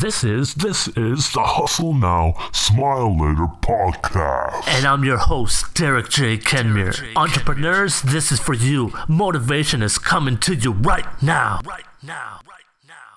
This is this is the Hustle Now, Smile Later podcast. And I'm your host, Derek J. Kenmure. Entrepreneurs, this is for you. Motivation is coming to you right now. Right now. Right now.